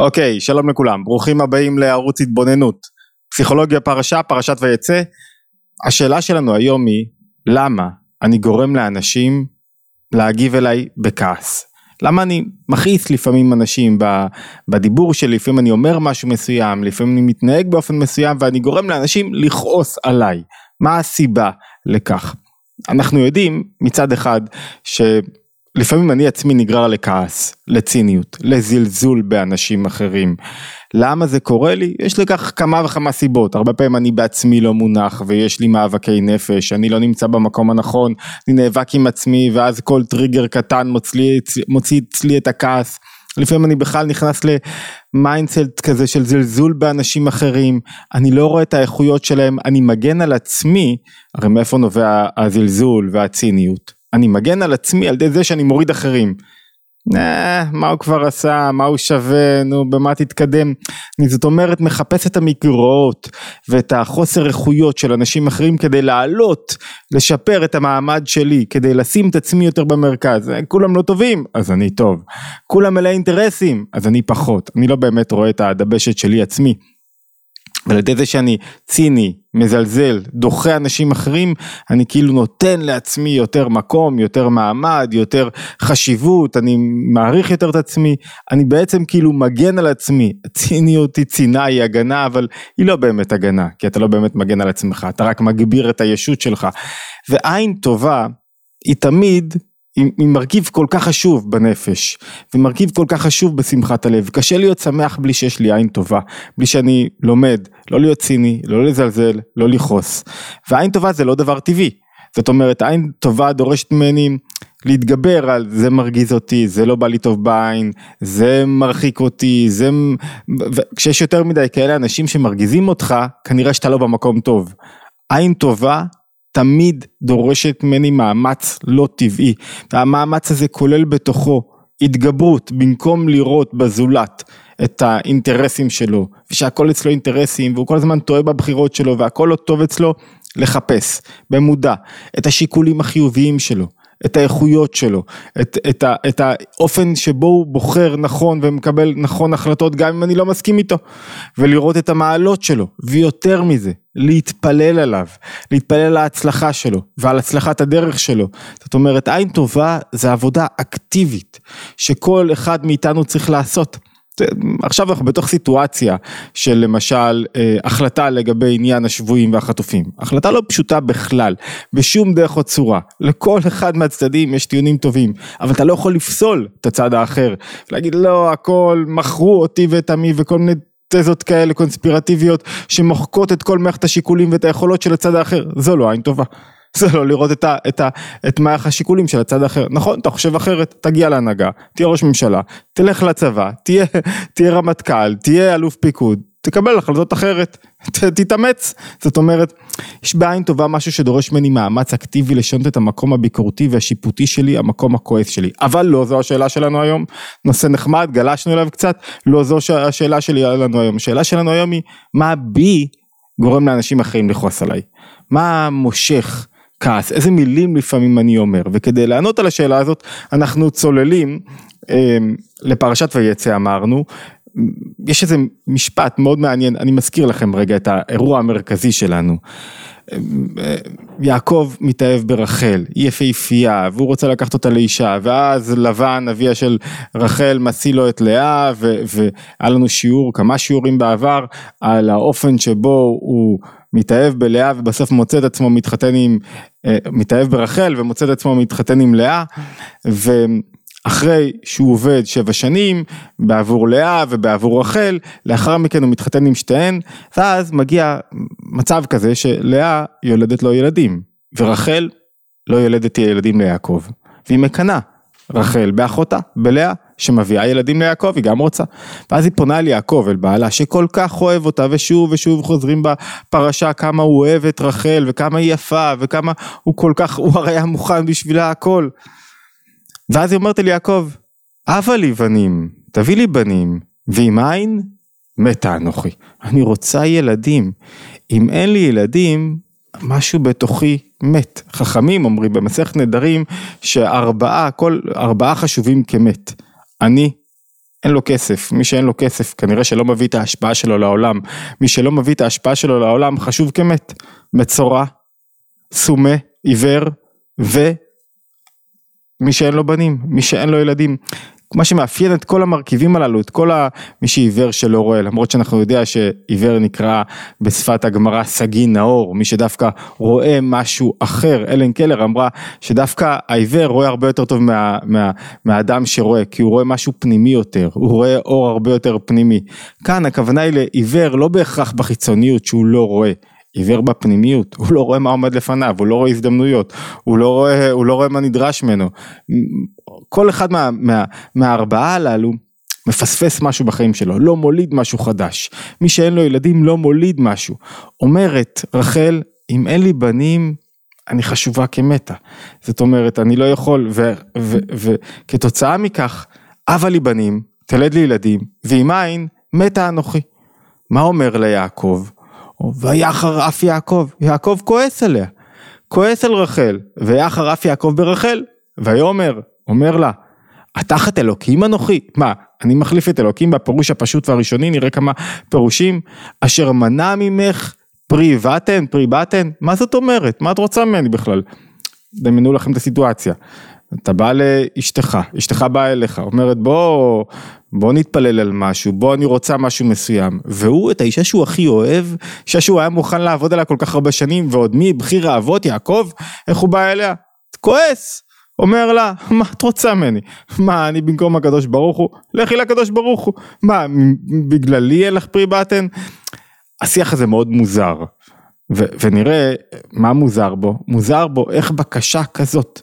אוקיי, שלום לכולם, ברוכים הבאים לערוץ התבוננות. פסיכולוגיה פרשה, פרשת ויצא. השאלה שלנו היום היא, למה אני גורם לאנשים להגיב אליי בכעס? למה אני מכעיס לפעמים אנשים בדיבור שלי, לפעמים אני אומר משהו מסוים, לפעמים אני מתנהג באופן מסוים ואני גורם לאנשים לכעוס עליי. מה הסיבה לכך? אנחנו יודעים מצד אחד ש... לפעמים אני עצמי נגרר לכעס, לציניות, לזלזול באנשים אחרים. למה זה קורה לי? יש לכך כמה וכמה סיבות, הרבה פעמים אני בעצמי לא מונח ויש לי מאבקי נפש, אני לא נמצא במקום הנכון, אני נאבק עם עצמי ואז כל טריגר קטן מוציא, אצלי את הכעס. לפעמים אני בכלל נכנס ל mindset כזה של זלזול באנשים אחרים, אני לא רואה את האיכויות שלהם, אני מגן על עצמי, הרי מאיפה נובע הזלזול והציניות? אני מגן על עצמי על ידי זה שאני מוריד אחרים. אה, מה הוא כבר עשה, מה הוא שווה, נו במה תתקדם. אני זאת אומרת מחפש את המגרועות ואת החוסר איכויות של אנשים אחרים כדי לעלות, לשפר את המעמד שלי, כדי לשים את עצמי יותר במרכז. אה, כולם לא טובים, אז אני טוב. כולם מלא אינטרסים, אז אני פחות. אני לא באמת רואה את הדבשת שלי עצמי. ועל ידי זה שאני ציני, מזלזל, דוחה אנשים אחרים, אני כאילו נותן לעצמי יותר מקום, יותר מעמד, יותר חשיבות, אני מעריך יותר את עצמי, אני בעצם כאילו מגן על עצמי, ציניות היא צינה, היא הגנה, אבל היא לא באמת הגנה, כי אתה לא באמת מגן על עצמך, אתה רק מגביר את הישות שלך. ועין טובה היא תמיד עם מרכיב כל כך חשוב בנפש, ומרכיב כל כך חשוב בשמחת הלב. קשה להיות שמח בלי שיש לי עין טובה, בלי שאני לומד, לא להיות ציני, לא לזלזל, לא לכעוס. ועין טובה זה לא דבר טבעי. זאת אומרת, עין טובה דורשת ממני להתגבר על זה מרגיז אותי, זה לא בא לי טוב בעין, זה מרחיק אותי, זה... כשיש יותר מדי כאלה אנשים שמרגיזים אותך, כנראה שאתה לא במקום טוב. עין טובה תמיד דורשת ממני מאמץ לא טבעי, והמאמץ הזה כולל בתוכו התגברות במקום לראות בזולת את האינטרסים שלו, ושהכל אצלו אינטרסים, והוא כל הזמן טועה בבחירות שלו והכל לא טוב אצלו, לחפש במודע את השיקולים החיוביים שלו. את האיכויות שלו, את, את, ה, את האופן שבו הוא בוחר נכון ומקבל נכון החלטות גם אם אני לא מסכים איתו, ולראות את המעלות שלו, ויותר מזה, להתפלל עליו, להתפלל על ההצלחה שלו ועל הצלחת הדרך שלו. זאת אומרת, עין טובה זה עבודה אקטיבית שכל אחד מאיתנו צריך לעשות. עכשיו אנחנו בתוך סיטואציה של למשל אה, החלטה לגבי עניין השבויים והחטופים, החלטה לא פשוטה בכלל, בשום דרך או צורה, לכל אחד מהצדדים יש טיעונים טובים, אבל אתה לא יכול לפסול את הצד האחר, להגיד לא הכל מכרו אותי ואת עמי וכל מיני תזות כאלה קונספירטיביות שמוחקות את כל מערכת השיקולים ואת היכולות של הצד האחר, זו לא עין טובה. זה לא לראות את, ה, את, ה, את מערך השיקולים של הצד האחר. נכון, אתה חושב אחרת, תגיע להנהגה, תהיה ראש ממשלה, תלך לצבא, תהיה, תהיה רמטכ"ל, תהיה אלוף פיקוד, תקבל החלטות אחרת, ת, תתאמץ. זאת אומרת, יש בעין טובה משהו שדורש ממני מאמץ אקטיבי לשנות את המקום הביקורתי והשיפוטי שלי, המקום הכועס שלי. אבל לא זו השאלה שלנו היום, נושא נחמד, גלשנו אליו קצת, לא זו השאלה שלי לנו היום. השאלה שלנו היום היא, מה בי גורם לאנשים אחרים לכעוס עליי? מה מושך? כעס, איזה מילים לפעמים אני אומר, וכדי לענות על השאלה הזאת אנחנו צוללים אה, לפרשת ויצא אמרנו, יש איזה משפט מאוד מעניין, אני מזכיר לכם רגע את האירוע המרכזי שלנו. יעקב מתאהב ברחל, היא יפהפייה, והוא רוצה לקחת אותה לאישה, ואז לבן, אביה של רחל, משיא לו את לאה, והיה לנו שיעור, כמה שיעורים בעבר, על האופן שבו הוא מתאהב בלאה ובסוף מוצא את עצמו מתחתן עם, אה, מתאהב ברחל ומוצא את עצמו מתחתן עם לאה ואחרי שהוא עובד שבע שנים בעבור לאה ובעבור רחל, לאחר מכן הוא מתחתן עם שתיהן ואז מגיע מצב כזה שלאה יולדת לו ילדים ורחל לא יולדת ילדים ליעקב והיא מקנאה רחל באחותה, בלאה, שמביאה ילדים ליעקב, היא גם רוצה. ואז היא פונה אל יעקב, אל בעלה, שכל כך אוהב אותה, ושוב ושוב חוזרים בפרשה כמה הוא אוהב את רחל, וכמה היא יפה, וכמה הוא כל כך, הוא הרי היה מוכן בשבילה הכל. ואז היא אומרת אל יעקב, הבה לי בנים, תביא לי בנים, ועם אין, מתה אנוכי. אני רוצה ילדים. אם אין לי ילדים, משהו בתוכי מת. חכמים אומרים במסכת נדרים שארבעה, כל ארבעה חשובים כמת. אני, אין לו כסף, מי שאין לו כסף כנראה שלא מביא את ההשפעה שלו לעולם, מי שלא מביא את ההשפעה שלו לעולם חשוב כמת, מצורע, סומה, עיוור ומי שאין לו בנים, מי שאין לו ילדים. מה שמאפיין את כל המרכיבים הללו, את כל. מי שעיוור שלא רואה, למרות שאנחנו יודעים שעיוור נקרא בשפת הגמרא סגי נאור, מי שדווקא רואה משהו אחר, אלן קלר אמרה שדווקא העיוור רואה הרבה יותר טוב מה, מה, מהאדם שרואה, כי הוא רואה משהו פנימי יותר, הוא רואה אור הרבה יותר פנימי. כאן הכוונה היא לעיוור לא בהכרח בחיצוניות שהוא לא רואה. עיוור בפנימיות, הוא לא רואה מה עומד לפניו, הוא לא רואה הזדמנויות, הוא לא רואה, הוא לא רואה מה נדרש ממנו. כל אחד מה, מה, מהארבעה הללו מפספס משהו בחיים שלו, לא מוליד משהו חדש. מי שאין לו ילדים לא מוליד משהו. אומרת רחל, אם אין לי בנים, אני חשובה כמתה. זאת אומרת, אני לא יכול, וכתוצאה מכך, אבה לי בנים, תלד לי ילדים, ועם אין, מתה אנוכי. מה אומר ליעקב? ויחר אף יעקב, יעקב כועס עליה, כועס על רחל, ויחר אף יעקב ברחל, ויאמר, אומר לה, התחת אלוקים אנוכי? מה, אני מחליף את אלוקים בפירוש הפשוט והראשוני, נראה כמה פירושים, אשר מנע ממך פרי בטן, פרי בטן, מה זאת אומרת? מה את רוצה ממני בכלל? דמיינו לכם את הסיטואציה. אתה בא לאשתך, אשתך באה אליך, אומרת בוא, בוא נתפלל על משהו, בוא אני רוצה משהו מסוים, והוא את האישה שהוא הכי אוהב, אישה שהוא היה מוכן לעבוד עליה כל כך הרבה שנים, ועוד מי, בחיר האבות, יעקב, איך הוא בא אליה? כועס, אומר לה, מה את רוצה ממני? מה, אני במקום הקדוש ברוך הוא? לכי לקדוש ברוך הוא. מה, בגללי אין לך פרי בטן? השיח הזה מאוד מוזר, ו- ונראה מה מוזר בו, מוזר בו איך בקשה כזאת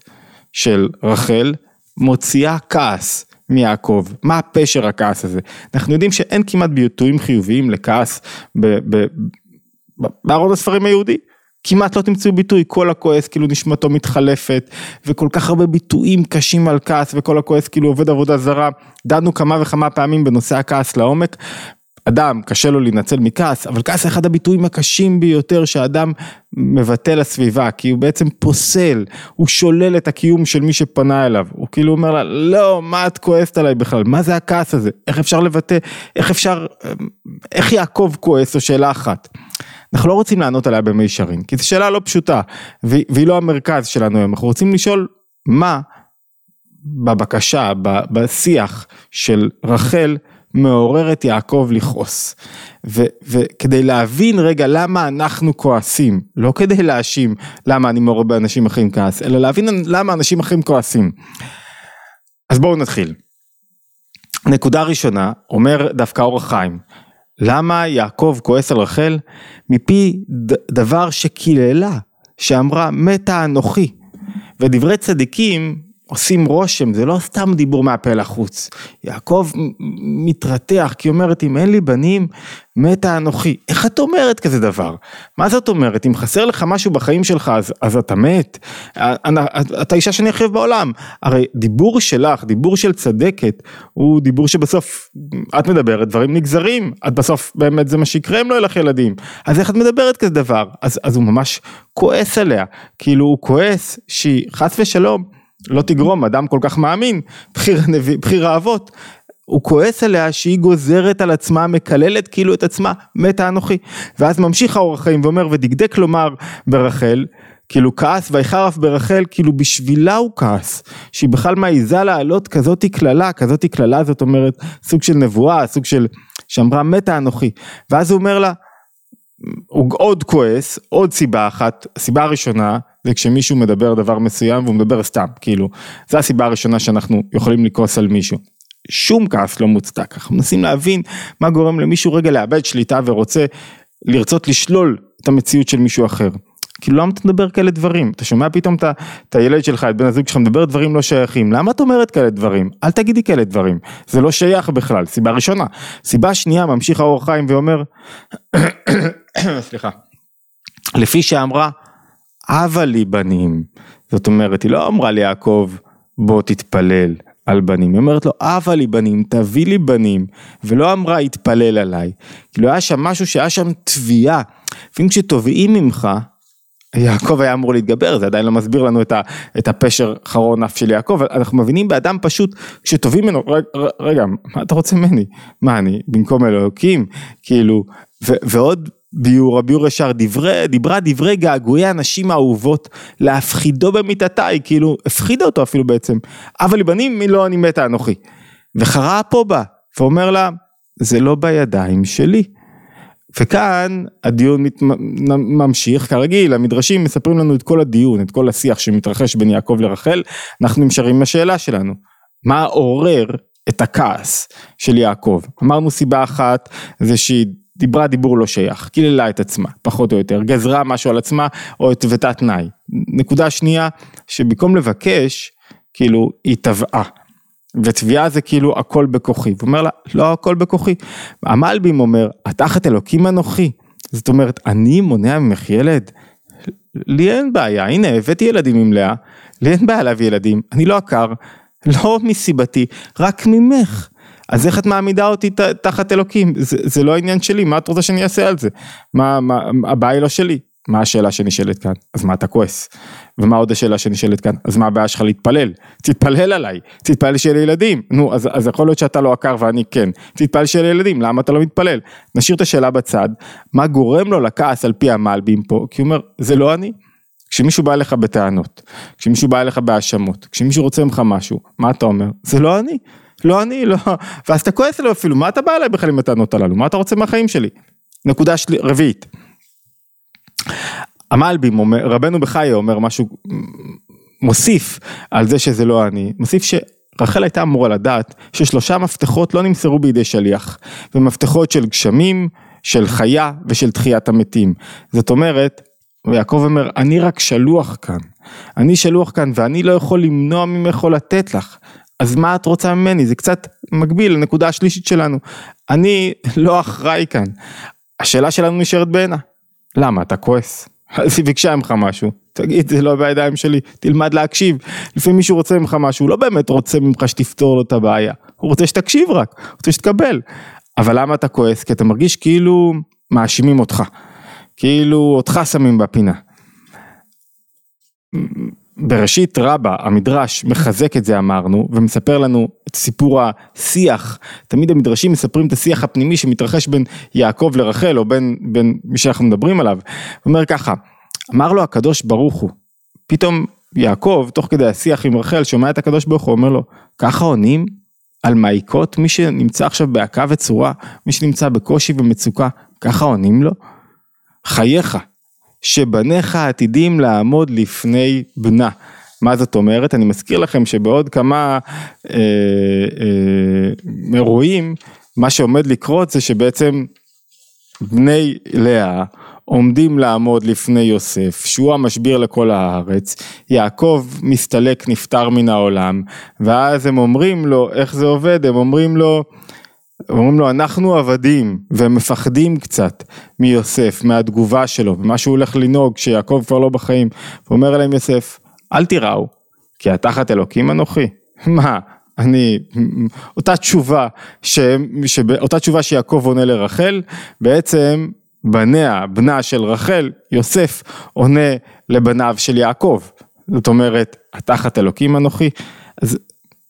של רחל מוציאה כעס מיעקב, מה הפשר הכעס הזה? אנחנו יודעים שאין כמעט ביטויים חיוביים לכעס בארון הספרים היהודי. כמעט לא תמצאו ביטוי, כל הכועס כאילו נשמתו מתחלפת, וכל כך הרבה ביטויים קשים על כעס, וכל הכועס כאילו עובד עבודה זרה. דנו כמה וכמה פעמים בנושא הכעס לעומק, אדם קשה לו להינצל מכעס, אבל כעס זה אחד הביטויים הקשים ביותר שאדם מבטא לסביבה, כי הוא בעצם פוסל, הוא שולל את הקיום של מי שפנה אליו, הוא כאילו אומר לה, לא, מה את כועסת עליי בכלל, מה זה הכעס הזה, איך אפשר לבטא, איך אפשר, איך יעקב כועס, זו שאלה אחת. אנחנו לא רוצים לענות עליה במישרין, כי זו שאלה לא פשוטה, והיא לא המרכז שלנו היום, אנחנו רוצים לשאול מה בבקשה, בשיח של רחל, מעורר את יעקב לכעוס. וכדי להבין רגע למה אנחנו כועסים, לא כדי להאשים למה אני מעורר באנשים אחרים כעס, אלא להבין למה אנשים אחרים כועסים. אז בואו נתחיל. נקודה ראשונה, אומר דווקא אור החיים, למה יעקב כועס על רחל? מפי דבר שקיללה, שאמרה מתה אנוכי. ודברי צדיקים עושים רושם, זה לא סתם דיבור מהפה לחוץ. יעקב מתרתח, כי היא אומרת, אם אין לי בנים, מתה אנוכי. איך את אומרת כזה דבר? מה זאת אומרת? אם חסר לך משהו בחיים שלך, אז, אז אתה מת? אתה אישה שאני הכי אוהב בעולם. הרי דיבור שלך, דיבור של צדקת, הוא דיבור שבסוף את מדברת, דברים נגזרים. את בסוף, באמת זה מה שיקרה אם לא יהיה לך ילדים. אז איך את מדברת כזה דבר? אז, אז הוא ממש כועס עליה. כאילו הוא כועס שהיא חס ושלום. לא תגרום אדם כל כך מאמין, בחיר, הנביא, בחיר האבות, הוא כועס עליה שהיא גוזרת על עצמה, מקללת כאילו את עצמה, מתה אנוכי. ואז ממשיך האור החיים ואומר, ודקדק לומר ברחל, כאילו כעס ויחרף ברחל, כאילו בשבילה הוא כעס, שהיא בכלל מעיזה לעלות כזאתי קללה, כזאתי קללה זאת אומרת סוג של נבואה, סוג של, שאמרה מתה אנוכי. ואז הוא אומר לה, הוא עוד כועס, עוד סיבה אחת, הסיבה הראשונה זה כשמישהו מדבר דבר מסוים והוא מדבר סתם, כאילו, זו הסיבה הראשונה שאנחנו יכולים לכעוס על מישהו. שום כעס לא מוצדק, אנחנו מנסים להבין מה גורם למישהו רגע לאבד שליטה ורוצה לרצות לשלול את המציאות של מישהו אחר. כאילו למה אתה מדבר כאלה דברים? אתה שומע פתאום את הילד שלך, את בן הזוג שלך מדבר דברים לא שייכים, למה את אומרת כאלה דברים? אל תגידי כאלה דברים, זה לא שייך בכלל, סיבה ראשונה. סיבה שנייה, ממשיך האור חיים ואומר, סליחה, לפי שאמרה, הבה לי בנים, זאת אומרת, היא לא אמרה ליעקב, בוא תתפלל על בנים, היא אומרת לו, הבה לי בנים, תביא לי בנים, ולא אמרה, התפלל עליי. כאילו היה שם משהו שהיה שם תביעה, לפעמים כשתובעים ממך, יעקב היה אמור להתגבר, זה עדיין לא מסביר לנו את, ה, את הפשר חרון אף של יעקב, אנחנו מבינים באדם פשוט, כשטובים ממנו, רגע, רגע, מה אתה רוצה ממני? מה אני, במקום אלוהים? כאילו, ו, ועוד ביור, הביור ישר, דברי, דיברה דברי געגועי הנשים האהובות להפחידו במיטתה, היא כאילו הפחידה אותו אפילו בעצם, אבל לבנים מי לא אני מתה אנוכי. וחרה פה בה, ואומר לה, זה לא בידיים שלי. וכאן הדיון מת, ממשיך כרגיל המדרשים מספרים לנו את כל הדיון את כל השיח שמתרחש בין יעקב לרחל אנחנו נשארים עם השאלה שלנו מה עורר את הכעס של יעקב אמרנו סיבה אחת זה שהיא דיברה דיבור לא שייך. קיללה את עצמה פחות או יותר. גזרה משהו על עצמה או התוותה תנאי. נקודה שנייה שבמקום לבקש כאילו היא טבעה. ותביעה זה כאילו הכל בכוחי, הוא אומר לה לא הכל בכוחי, המלבים אומר התחת אלוקים אנוכי, זאת אומרת אני מונע ממך ילד, לי אין בעיה, הנה הבאתי ילדים עם לאה, לי אין בעיה להביא ילדים, אני לא עקר, לא מסיבתי, רק ממך. אז איך את מעמידה אותי תחת אלוקים? זה, זה לא העניין שלי, מה את רוצה שאני אעשה על זה? מה, מה, הבעיה היא לא שלי. מה השאלה שנשאלת כאן? אז מה אתה כועס? ומה עוד השאלה שנשאלת כאן? אז מה הבעיה שלך להתפלל? תתפלל עליי, תתפלל שיהיה לי ילדים. נו, אז, אז יכול להיות שאתה לא עקר ואני כן. תתפלל שיהיה לי ילדים, למה אתה לא מתפלל? נשאיר את השאלה בצד, מה גורם לו לכעס על פי המלבים פה? כי הוא אומר, זה לא אני. כשמישהו בא אליך בטענות, כשמישהו בא אליך בהאשמות, כשמישהו רוצה ממך משהו, מה אתה אומר? זה לא אני. לא אני, לא. ואז אתה כועס עליו אפילו, מה אתה בא אליי בכלל עם הטענות הללו? מה אתה רוצה מהחיים שלי? נקודה של... רביעית. המלבים רבנו בחייה אומר משהו, מוסיף על זה שזה לא אני, מוסיף שרחל הייתה אמורה לדעת ששלושה מפתחות לא נמסרו בידי שליח, ומפתחות של גשמים, של חיה ושל תחיית המתים. זאת אומרת, ויעקב אומר, אני רק שלוח כאן, אני שלוח כאן ואני לא יכול למנוע ממך או לתת לך. אז מה את רוצה ממני? זה קצת מקביל לנקודה השלישית שלנו. אני לא אחראי כאן. השאלה שלנו נשארת בעינה. למה אתה כועס? אז היא ביקשה ממך משהו, תגיד זה לא בידיים שלי, תלמד להקשיב, לפעמים מישהו רוצה ממך משהו, הוא לא באמת רוצה ממך שתפתור לו את הבעיה, הוא רוצה שתקשיב רק, הוא רוצה שתקבל, אבל למה אתה כועס? כי אתה מרגיש כאילו מאשימים אותך, כאילו אותך שמים בפינה. בראשית רבה המדרש מחזק את זה אמרנו ומספר לנו את סיפור השיח, תמיד המדרשים מספרים את השיח הפנימי שמתרחש בין יעקב לרחל או בין, בין מי שאנחנו מדברים עליו, הוא אומר ככה, אמר לו הקדוש ברוך הוא, פתאום יעקב תוך כדי השיח עם רחל שומע את הקדוש ברוך הוא אומר לו, ככה עונים? על מעיקות מי שנמצא עכשיו בהכה וצורה, מי שנמצא בקושי ומצוקה, ככה עונים לו? חייך, שבניך עתידים לעמוד לפני בנה. מה זאת אומרת? אני מזכיר לכם שבעוד כמה אה, אה, אירועים, מה שעומד לקרות זה שבעצם בני לאה עומדים לעמוד לפני יוסף, שהוא המשביר לכל הארץ, יעקב מסתלק נפטר מן העולם, ואז הם אומרים לו, איך זה עובד? הם אומרים לו, אומרים לו אנחנו עבדים והם מפחדים קצת מיוסף מהתגובה שלו ומה שהוא הולך לנהוג כשיעקב כבר לא בחיים. ואומר אליהם יוסף אל תיראו כי התחת אלוקים אנוכי. מה אני אותה תשובה ש, אותה תשובה שיעקב עונה לרחל בעצם בניה בנה של רחל יוסף עונה לבניו של יעקב. זאת אומרת התחת אלוקים אנוכי. אז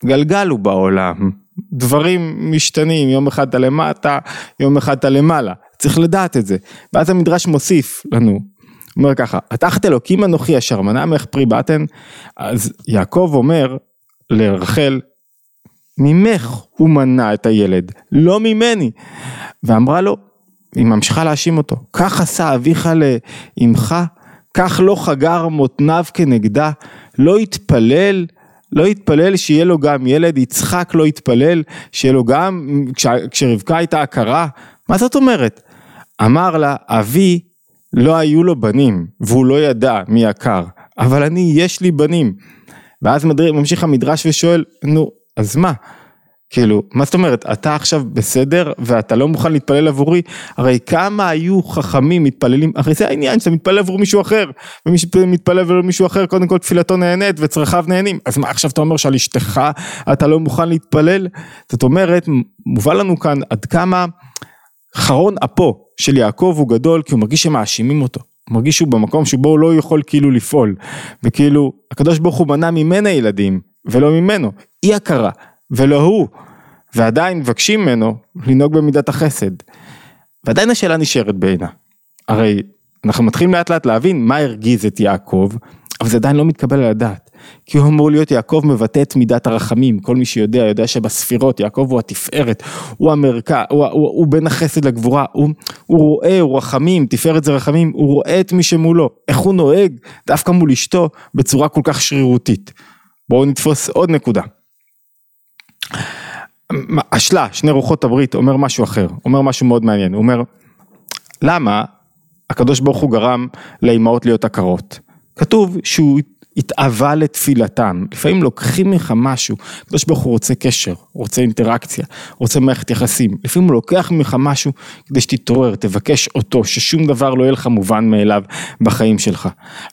גלגל הוא בעולם דברים משתנים, יום אחד אתה למטה, יום אחד אתה למעלה, צריך לדעת את זה. ואז המדרש מוסיף לנו, אומר ככה, התחת אלוקים אנוכי אשר מנע ממך פרי בטן, אז יעקב אומר לרחל, ממך הוא מנע את הילד, לא ממני. ואמרה לו, היא ממשיכה להאשים אותו, כך עשה אביך לאמך, כך לא חגר מותניו כנגדה, לא התפלל לא התפלל שיהיה לו גם ילד, יצחק לא התפלל שיהיה לו גם, כש, כשרבקה הייתה עקרה, מה זאת אומרת? אמר לה, אבי לא היו לו בנים, והוא לא ידע מי עקר, אבל אני, יש לי בנים. ואז מדריך, ממשיך המדרש ושואל, נו, אז מה? כאילו, מה זאת אומרת, אתה עכשיו בסדר ואתה לא מוכן להתפלל עבורי? הרי כמה היו חכמים מתפללים, הרי זה העניין שאתה מתפלל עבור מישהו אחר, ומי שמתפלל עבור מישהו אחר, קודם כל תפילתו נהנית וצרכיו נהנים, אז מה עכשיו אתה אומר שעל אשתך אתה לא מוכן להתפלל? זאת אומרת, מובא לנו כאן עד כמה חרון אפו של יעקב הוא גדול, כי הוא מרגיש שמאשימים אותו. הוא מרגיש שהוא במקום שבו הוא לא יכול כאילו לפעול, וכאילו הקדוש ברוך הוא מנע ממנה ילדים, ולא ממנו, אי הכרה, ולא הוא, ועדיין מבקשים ממנו לנהוג במידת החסד. ועדיין השאלה נשארת בעינה, הרי אנחנו מתחילים לאט לאט להבין מה הרגיז את יעקב, אבל זה עדיין לא מתקבל על הדעת. כי הוא אמור להיות יעקב מבטא את מידת הרחמים, כל מי שיודע, יודע שבספירות יעקב הוא התפארת, הוא המרכז, הוא, הוא, הוא הוא בין החסד לגבורה, הוא, הוא רואה, הוא רחמים, תפארת זה רחמים, הוא רואה את מי שמולו, איך הוא נוהג דווקא מול אשתו בצורה כל כך שרירותית. בואו נתפוס עוד נקודה. השלה, שני רוחות הברית, אומר משהו אחר, אומר משהו מאוד מעניין, הוא אומר, למה הקדוש ברוך הוא גרם לאימהות להיות עקרות? כתוב שהוא התאווה לתפילתם, לפעמים לוקחים ממך משהו, הקדוש ברוך הוא רוצה קשר, רוצה אינטראקציה, רוצה מערכת יחסים, לפעמים הוא לוקח ממך משהו כדי שתתעורר, תבקש אותו, ששום דבר לא יהיה לך מובן מאליו בחיים שלך.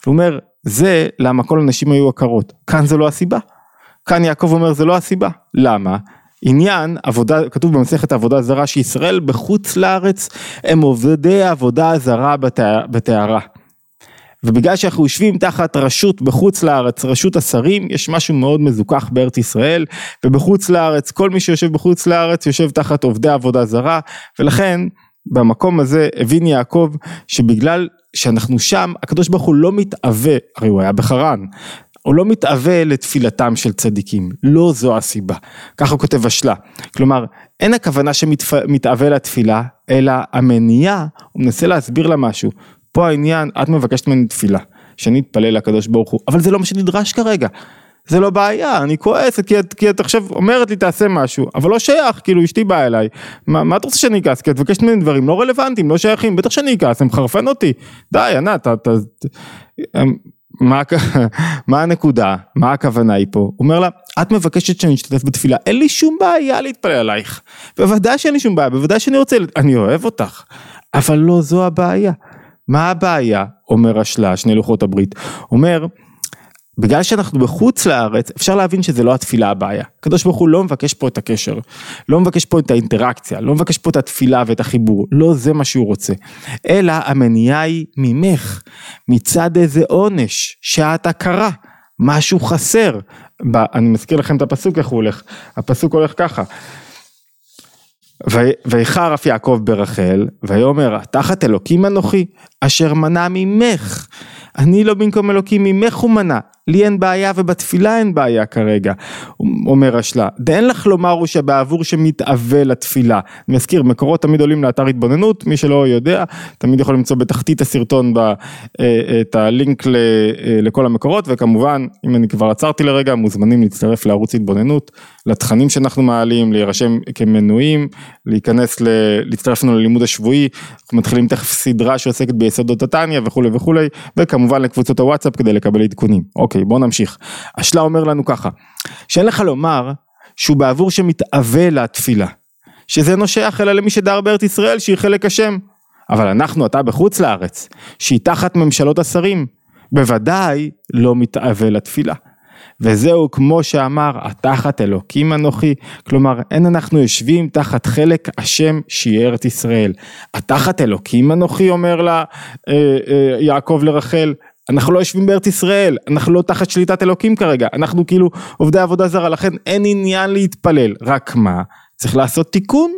הוא אומר, זה למה כל הנשים היו עקרות, כאן זה לא הסיבה. כאן יעקב אומר זה לא הסיבה, למה? עניין עבודה, כתוב במסכת עבודה זרה שישראל בחוץ לארץ הם עובדי עבודה זרה בטהרה. ובגלל שאנחנו יושבים תחת רשות בחוץ לארץ, רשות השרים, יש משהו מאוד מזוכח בארץ ישראל, ובחוץ לארץ, כל מי שיושב בחוץ לארץ יושב תחת עובדי עבודה זרה, ולכן במקום הזה הבין יעקב שבגלל שאנחנו שם, הקדוש ברוך הוא לא מתאווה, הרי הוא היה בחרן, הוא לא מתאווה לתפילתם של צדיקים, לא זו הסיבה, ככה כותב השלה, כלומר אין הכוונה שמתאווה לתפילה, אלא המניעה, הוא מנסה להסביר לה משהו, פה העניין, את מבקשת ממני תפילה, שאני אתפלל לקדוש ברוך הוא, אבל זה לא מה שנדרש כרגע. זה לא בעיה, אני כועסת כי את, כי את עכשיו אומרת לי תעשה משהו, אבל לא שייך, כאילו אשתי באה אליי, מה, מה את רוצה שאני אכעס? כי את מבקשת ממני דברים לא רלוונטיים, לא שייכים, בטח שאני אכעס, הם מחרפן אותי. די, ענת. מה, מה הנקודה? מה הכוונה היא פה? הוא אומר לה, את מבקשת שאני אשתתף בתפילה, אין לי שום בעיה להתפלל עלייך. בוודאי שאין לי שום בעיה, בוודאי שאני רוצה, אני אוהב אותך, אבל לא זו הבעיה. מה הבעיה, אומר השלה, שני לוחות הברית, אומר, בגלל שאנחנו בחוץ לארץ, אפשר להבין שזה לא התפילה הבעיה. הקדוש ברוך הוא לא מבקש פה את הקשר, לא מבקש פה את האינטראקציה, לא מבקש פה את התפילה ואת החיבור, לא זה מה שהוא רוצה. אלא המניעה היא ממך, מצד איזה עונש שאת הכרה, משהו חסר. אני מזכיר לכם את הפסוק איך הוא הולך, הפסוק הולך ככה. ויחר אף יעקב ברחל, ויאמר תחת אלוקים אנוכי, אשר מנע ממך, אני לא במקום אלוקים ממך הוא מנע, לי אין בעיה ובתפילה אין בעיה כרגע, אומר השלה. דאין לך לומר הוא שבעבור שמתאווה לתפילה. אני מזכיר, מקורות תמיד עולים לאתר התבוננות, מי שלא יודע, תמיד יכול למצוא בתחתית הסרטון ב, אה, את הלינק ל, אה, לכל המקורות, וכמובן, אם אני כבר עצרתי לרגע, מוזמנים להצטרף לערוץ התבוננות, לתכנים שאנחנו מעלים, להירשם כמנויים, להיכנס, ל, להצטרף לנו ללימוד השבועי, אנחנו מתחילים תכף סדרה שעוסקת ביסודות התניא וכולי וכולי, וכמובן לקבוצות הוואטסאפ כדי לקבל עדכונים. אוקיי, בוא נמשיך. השלה אומר לנו ככה, שאין לך לומר שהוא בעבור שמתאווה לתפילה, שזה נושך אלא למי שדר בארץ ישראל שהיא חלק השם. אבל אנחנו, אתה בחוץ לארץ, שהיא תחת ממשלות השרים, בוודאי לא מתאווה לתפילה. וזהו כמו שאמר, התחת אלוקים אנוכי, כלומר אין אנחנו יושבים תחת חלק השם שהיא ארץ ישראל. התחת אלוקים אנוכי אומר לה אה, אה, יעקב לרחל, אנחנו לא יושבים בארץ ישראל, אנחנו לא תחת שליטת אלוקים כרגע, אנחנו כאילו עובדי עבודה זרה, לכן אין עניין להתפלל, רק מה, צריך לעשות תיקון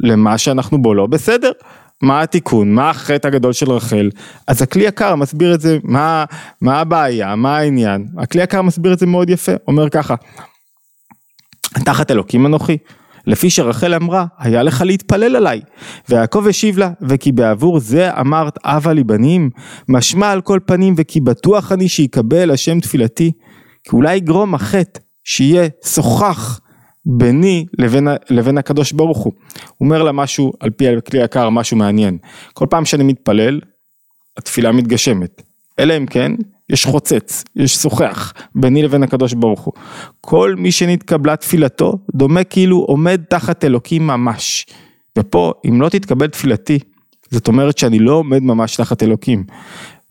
למה שאנחנו בו לא בסדר. מה התיקון, מה החטא הגדול של רחל, אז הכלי יקר מסביר את זה, מה, מה הבעיה, מה העניין, הכלי יקר מסביר את זה מאוד יפה, אומר ככה, תחת אלוקים אנוכי, לפי שרחל אמרה, היה לך להתפלל עליי. ויעקב השיב לה, וכי בעבור זה אמרת אבה לי בנים, משמע על כל פנים וכי בטוח אני שיקבל השם תפילתי, כי אולי יגרום החטא שיהיה שוחח ביני לבין, לבין הקדוש ברוך הוא. הוא אומר לה משהו, על פי הכלי יקר, משהו מעניין. כל פעם שאני מתפלל, התפילה מתגשמת. אלא אם כן, יש חוצץ, יש שוחח ביני לבין הקדוש ברוך הוא. כל מי שנתקבלה תפילתו, דומה כאילו עומד תחת אלוקים ממש. ופה, אם לא תתקבל תפילתי, זאת אומרת שאני לא עומד ממש תחת אלוקים.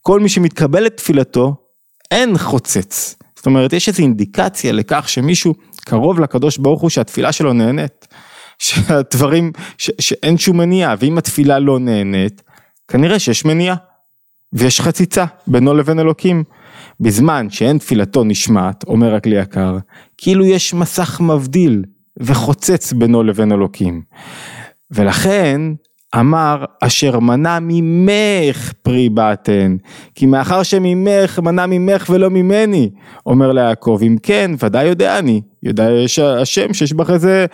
כל מי שמתקבל את תפילתו, אין חוצץ. זאת אומרת, יש איזו אינדיקציה לכך שמישהו קרוב לקדוש ברוך הוא שהתפילה שלו נהנית. שהדברים, ש, שאין שום מניעה, ואם התפילה לא נהנית, כנראה שיש מניעה. ויש חציצה בינו לבין אלוקים. בזמן שאין תפילתו נשמעת, אומר הכלי יקר, כאילו יש מסך מבדיל וחוצץ בינו לבין אלוקים. ולכן אמר אשר מנע ממך פרי באתן כי מאחר שממך מנע ממך ולא ממני אומר ליעקב אם כן ודאי יודע אני יודע יש השם שיש בך איזה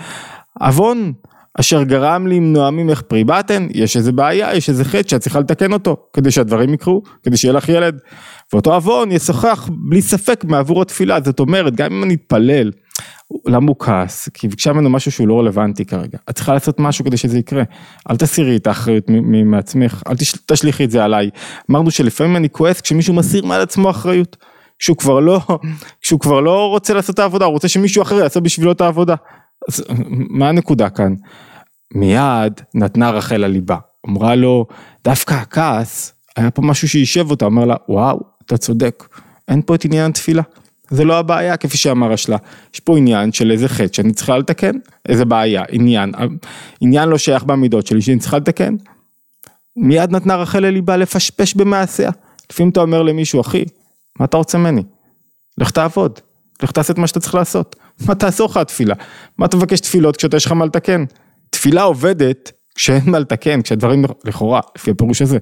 עוון אשר גרם למנוע ממך פרי באתן יש איזה בעיה יש איזה חטא שאת צריכה לתקן אותו כדי שהדברים יקרו כדי שיהיה לך ילד. ואותו עוון ישוחח בלי ספק מעבור התפילה זאת אומרת גם אם אני אתפלל למה הוא כעס? כי ביקשה ממנו משהו שהוא לא רלוונטי כרגע. את צריכה לעשות משהו כדי שזה יקרה. אל תסירי את האחריות מעצמך, אל תשליכי את זה עליי. אמרנו שלפעמים אני כועס כשמישהו מסיר מעל עצמו אחריות. כשהוא כבר לא, כשהוא כבר לא רוצה לעשות את העבודה, הוא רוצה שמישהו אחר יעשה בשבילו את העבודה. אז מה הנקודה כאן? מיד נתנה רחל הליבה. אמרה לו, דווקא הכעס, היה פה משהו שיישב אותה, אמר לה, וואו, אתה צודק, אין פה את עניין התפילה. זה לא הבעיה כפי שאמר השלה, יש פה עניין של איזה חטא שאני צריכה לתקן, איזה בעיה, עניין, עניין לא שייך במידות שלי שאני צריכה לתקן. מיד נתנה רחל לליבה לפשפש במעשיה, לפעמים אתה אומר למישהו אחי, מה אתה רוצה ממני? לך תעבוד, לך תעשה את מה שאתה צריך לעשות, מה תעשור לך התפילה, מה אתה מבקש תפילות כשאתה יש לך מה לתקן, תפילה עובדת כשאין מה לתקן, כשהדברים לכאורה, לפי הפירוש הזה,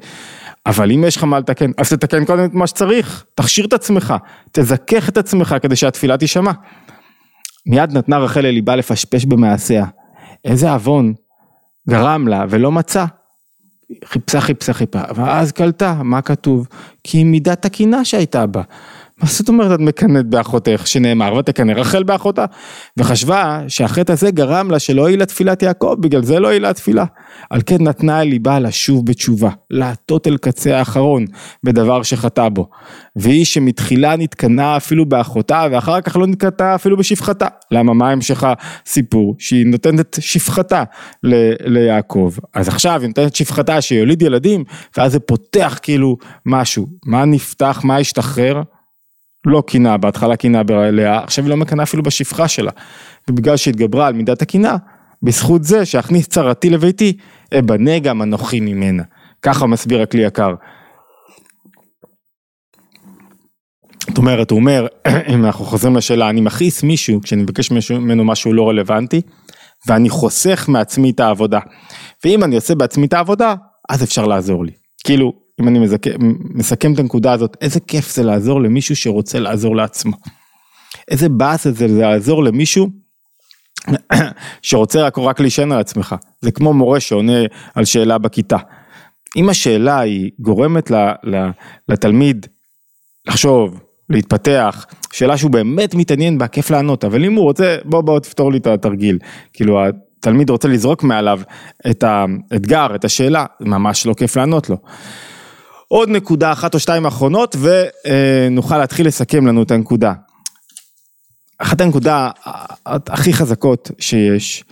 אבל אם יש לך מה לתקן, אז תתקן קודם את מה שצריך, תכשיר את עצמך, תזכך את עצמך כדי שהתפילה תישמע. מיד נתנה רחל לליבה לפשפש במעשיה. איזה עוון גרם לה ולא מצא. חיפשה חיפשה חיפה, ואז קלטה, מה כתוב? כי מידת תקינה שהייתה בה. מה זאת אומרת את מקנאת באחותך שנאמר ותקנא רחל באחותה? וחשבה שהחטא הזה גרם לה שלא יהי לה תפילת יעקב בגלל זה לא יהי לה תפילה על כן נתנה אל ליבה לשוב בתשובה לעטות אל קצה האחרון בדבר שחטא בו. והיא שמתחילה נתקנה אפילו באחותה ואחר כך לא נתקנה אפילו בשפחתה. למה? מה המשך הסיפור? שהיא נותנת את שפחתה ל- ליעקב. אז עכשיו היא נותנת שפחתה שיוליד ילדים ואז זה פותח כאילו משהו. מה נפתח? מה השתחרר לא קינה, בהתחלה קינה בלאה, עכשיו היא לא מקנאה אפילו בשפחה שלה. ובגלל שהתגברה על מידת הקינה, בזכות זה שאכניס צרתי לביתי, אבנה גם אנוכי ממנה. ככה מסביר הכלי יקר. זאת אומרת, הוא אומר, אם אנחנו חוזרים לשאלה, אני מכעיס מישהו כשאני מבקש ממנו משהו לא רלוונטי, ואני חוסך מעצמי את העבודה. ואם אני עושה בעצמי את העבודה, אז אפשר לעזור לי. כאילו, אם אני מזק... מסכם את הנקודה הזאת, איזה כיף זה לעזור למישהו שרוצה לעזור לעצמו. איזה באס זה לעזור למישהו שרוצה רק, רק להישען על עצמך. זה כמו מורה שעונה על שאלה בכיתה. אם השאלה היא גורמת ל, ל, לתלמיד לחשוב, להתפתח, שאלה שהוא באמת מתעניין בה, כיף לענות, אבל אם הוא רוצה, בוא בוא תפתור לי את התרגיל. כאילו התלמיד רוצה לזרוק מעליו את האתגר, את השאלה, ממש לא כיף לענות לו. עוד נקודה אחת או שתיים אחרונות ונוכל להתחיל לסכם לנו את הנקודה. אחת הנקודה הכי חזקות שיש,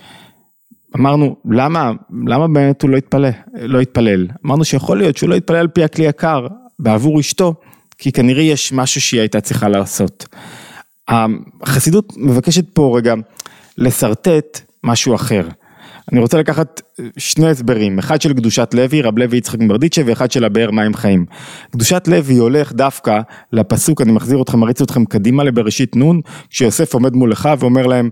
אמרנו למה, למה באמת הוא לא התפלל, לא התפלל, אמרנו שיכול להיות שהוא לא התפלל על פי הכלי יקר בעבור אשתו, כי כנראה יש משהו שהיא הייתה צריכה לעשות. החסידות מבקשת פה רגע לשרטט משהו אחר. אני רוצה לקחת אה, שני הסברים, אחד של קדושת לוי, רב לוי יצחק מברדיצ'ה, ואחד של הבאר מים חיים. קדושת לוי הולך דווקא לפסוק, אני מחזיר אתכם, מריץ אתכם קדימה לבראשית נ', כשיוסף עומד מול אחיו ואומר להם,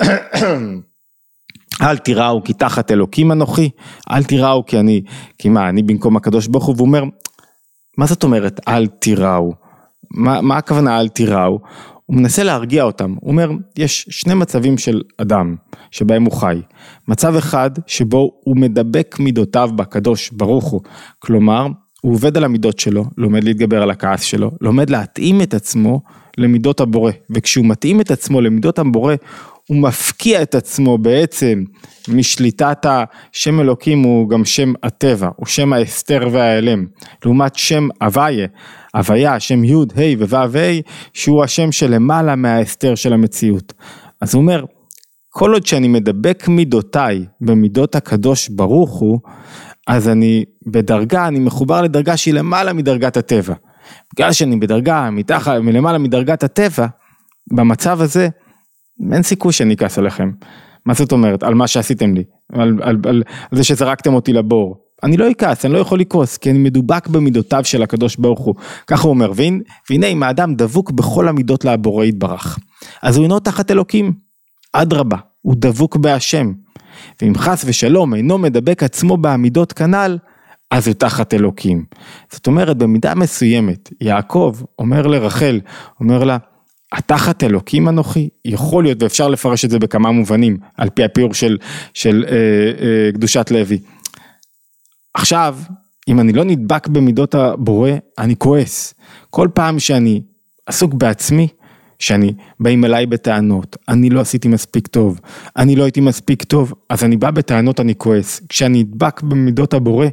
אל תיראו כי תחת אלוקים אנוכי, אל תיראו כי אני, כי מה, אני במקום הקדוש ברוך הוא, והוא אומר, מה זאת אומרת אל תיראו? מה, מה הכוונה אל תיראו? הוא מנסה להרגיע אותם, הוא אומר, יש שני מצבים של אדם שבהם הוא חי. מצב אחד שבו הוא מדבק מידותיו בקדוש ברוך הוא, כלומר, הוא עובד על המידות שלו, לומד להתגבר על הכעס שלו, לומד להתאים את עצמו למידות הבורא, וכשהוא מתאים את עצמו למידות הבורא, הוא מפקיע את עצמו בעצם משליטת השם אלוקים הוא גם שם הטבע, הוא שם ההסתר וההיעלם, לעומת שם הוויה, הוויה, שם י', ה' וו' ה', שהוא השם שלמעלה מההסתר של המציאות. אז הוא אומר, כל עוד שאני מדבק מידותיי במידות הקדוש ברוך הוא, אז אני בדרגה, אני מחובר לדרגה שהיא למעלה מדרגת הטבע. בגלל שאני בדרגה מתחת, מלמעלה מדרגת הטבע, במצב הזה, אין סיכוי שאני אכעס עליכם. מה זאת אומרת? על מה שעשיתם לי? על, על, על, על זה שזרקתם אותי לבור. אני לא אכעס, אני לא יכול לכעוס, כי אני מדובק במידותיו של הקדוש ברוך הוא. ככה הוא אומר, והנה אם האדם דבוק בכל המידות לבורא יתברך. אז הוא אינו תחת אלוקים, אדרבה, הוא דבוק בהשם. ואם חס ושלום אינו מדבק עצמו בעמידות כנ"ל, אז הוא תחת אלוקים. זאת אומרת, במידה מסוימת, יעקב אומר לרחל, אומר לה, התחת אלוקים אנוכי? יכול להיות, ואפשר לפרש את זה בכמה מובנים, על פי הפיור של, של אה, אה, קדושת לוי. עכשיו, אם אני לא נדבק במידות הבורא, אני כועס. כל פעם שאני עסוק בעצמי, שאני באים אליי בטענות, אני לא עשיתי מספיק טוב, אני לא הייתי מספיק טוב, אז אני בא בטענות, אני כועס. כשאני נדבק במידות הבורא,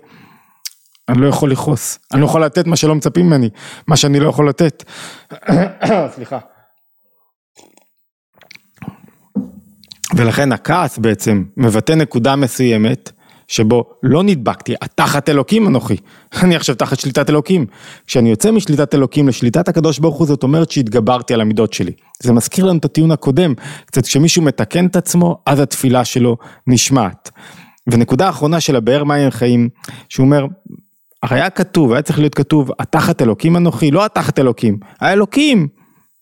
אני לא יכול לכעוס, אני לא יכול לתת מה שלא מצפים ממני, מה שאני לא יכול לתת. סליחה. ולכן הכעס בעצם מבטא נקודה מסוימת שבו לא נדבקתי, תחת אלוקים אנוכי, אני עכשיו תחת שליטת אלוקים. כשאני יוצא משליטת אלוקים לשליטת הקדוש ברוך הוא זאת אומרת שהתגברתי על המידות שלי. זה מזכיר לנו את הטיעון הקודם, קצת כשמישהו מתקן את עצמו אז התפילה שלו נשמעת. ונקודה אחרונה של הבאר מים חיים, שהוא אומר, הרי היה כתוב, היה צריך להיות כתוב, התחת אלוקים אנוכי, לא התחת אלוקים, האלוקים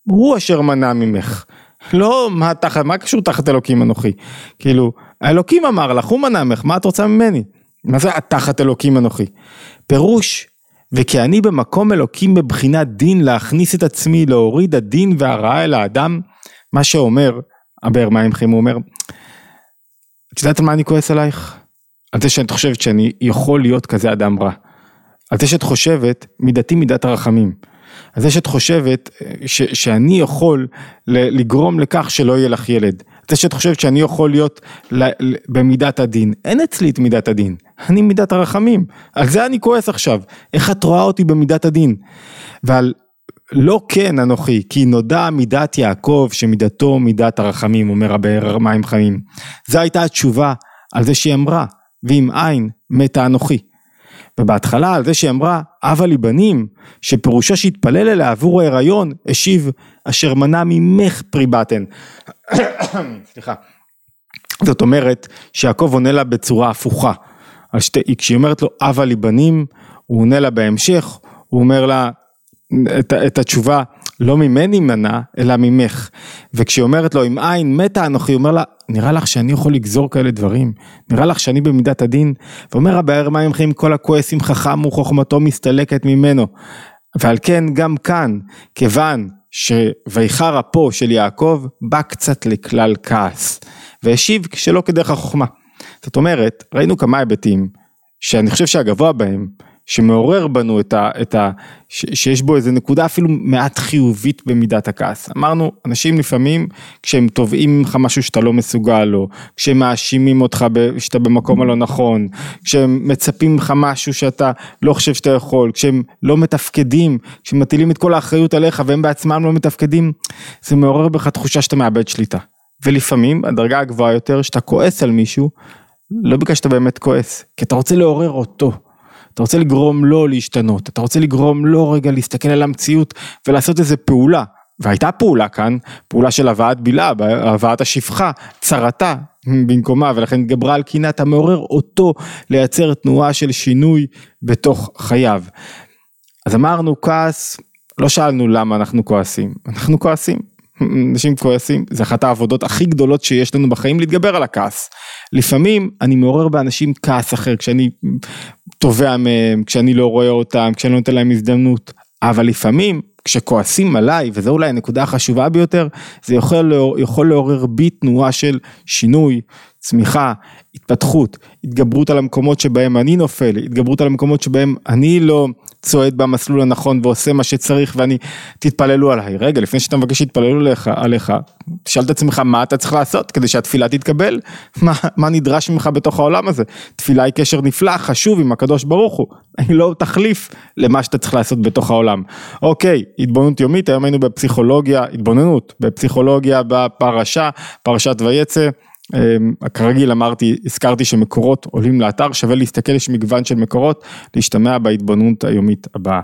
הוא אשר מנע ממך. לא מה תחת, מה קשור תחת אלוקים אנוכי? כאילו, האלוקים אמר לך, הוא מנע ממך, מה את רוצה ממני? מה זה התחת אלוקים אנוכי? פירוש, וכי אני במקום אלוקים בבחינת דין להכניס את עצמי, להוריד הדין והרעה אל האדם, מה שאומר, הבאר מים חיים, הוא אומר, את יודעת על מה אני כועס עלייך? על זה שאת חושבת שאני יכול להיות כזה אדם רע. על זה שאת חושבת, מידתי מידת הרחמים. על זה שאת חושבת ש, שאני יכול לגרום לכך שלא יהיה לך ילד. זה שאת חושבת שאני יכול להיות ל, ל, במידת הדין. אין אצלי את מידת הדין, אני מידת הרחמים. על זה אני כועס עכשיו. איך את רואה אותי במידת הדין? ועל לא כן אנוכי, כי נודע מידת יעקב שמידתו מידת הרחמים, אומר הבאר מים חיים. זו הייתה התשובה על זה שהיא אמרה, ואם אין, מתה אנוכי. ובהתחלה על זה שהיא אמרה, אבה לי בנים, שפירושו שהתפלל אליה עבור ההיריון, השיב, אשר מנע ממך פרי בטן. סליחה. זאת אומרת, שיעקב עונה לה בצורה הפוכה. שתי, כשהיא אומרת לו, אבה לי בנים, הוא עונה לה בהמשך, הוא אומר לה את, את התשובה, לא ממני מנע, אלא ממך. וכשהיא אומרת לו, אם אין מתה אנוכי, הוא אומר לה, נראה לך שאני יכול לגזור כאלה דברים? נראה לך שאני במידת הדין? ואומר הבאר מים חיים כל הכועס עם חכם וחוכמתו מסתלקת ממנו. ועל כן גם כאן, כיוון שויחר אפו של יעקב, בא קצת לכלל כעס. והשיב שלא כדרך החוכמה. זאת אומרת, ראינו כמה היבטים, שאני חושב שהגבוה בהם, שמעורר בנו את ה... את ה ש, שיש בו איזה נקודה אפילו מעט חיובית במידת הכעס. אמרנו, אנשים לפעמים כשהם תובעים ממך משהו שאתה לא מסוגל לו, כשהם מאשימים אותך שאתה במקום הלא נכון, כשהם מצפים ממך משהו שאתה לא חושב שאתה יכול, כשהם לא מתפקדים, כשמטילים את כל האחריות עליך והם בעצמם לא מתפקדים, זה מעורר בך תחושה שאתה מאבד שליטה. ולפעמים, הדרגה הגבוהה יותר, שאתה כועס על מישהו, לא בגלל שאתה באמת כועס, כי אתה רוצה לעורר אותו. אתה רוצה לגרום לו להשתנות, אתה רוצה לגרום לו רגע להסתכל על המציאות ולעשות איזה פעולה. והייתה פעולה כאן, פעולה של הבאת בילה, הבאת השפחה, צרתה במקומה, ולכן גברה על קינה, אתה מעורר אותו לייצר תנועה של שינוי בתוך חייו. אז אמרנו כעס, לא שאלנו למה אנחנו כועסים, אנחנו כועסים. אנשים כועסים, זה אחת העבודות הכי גדולות שיש לנו בחיים להתגבר על הכעס. לפעמים אני מעורר באנשים כעס אחר, כשאני תובע מהם, כשאני לא רואה אותם, כשאני לא נותן להם הזדמנות, אבל לפעמים כשכועסים עליי, וזו אולי הנקודה החשובה ביותר, זה יכול, יכול לעורר בי תנועה של שינוי, צמיחה, התפתחות, התגברות על המקומות שבהם אני נופל, התגברות על המקומות שבהם אני לא צועד במסלול הנכון ועושה מה שצריך ואני, תתפללו עליי. רגע, לפני שאתה מבקש שיתפללו עליך, עליך, תשאל את עצמך מה אתה צריך לעשות כדי שהתפילה תתקבל, מה, מה נדרש ממך בתוך העולם הזה. תפילה היא קשר נפלא, חשוב עם הקדוש ברוך הוא, היא לא תחליף למה שאתה צריך לעשות בתוך העולם. אוקיי, התבוננות יומית, היום היינו בפסיכולוגיה, התבוננות, בפסיכולוגיה בפרשה, פרשת ויצא. אמ, כרגיל אמרתי, הזכרתי שמקורות עולים לאתר, שווה להסתכל, יש מגוון של מקורות, להשתמע בהתבוננות היומית הבאה.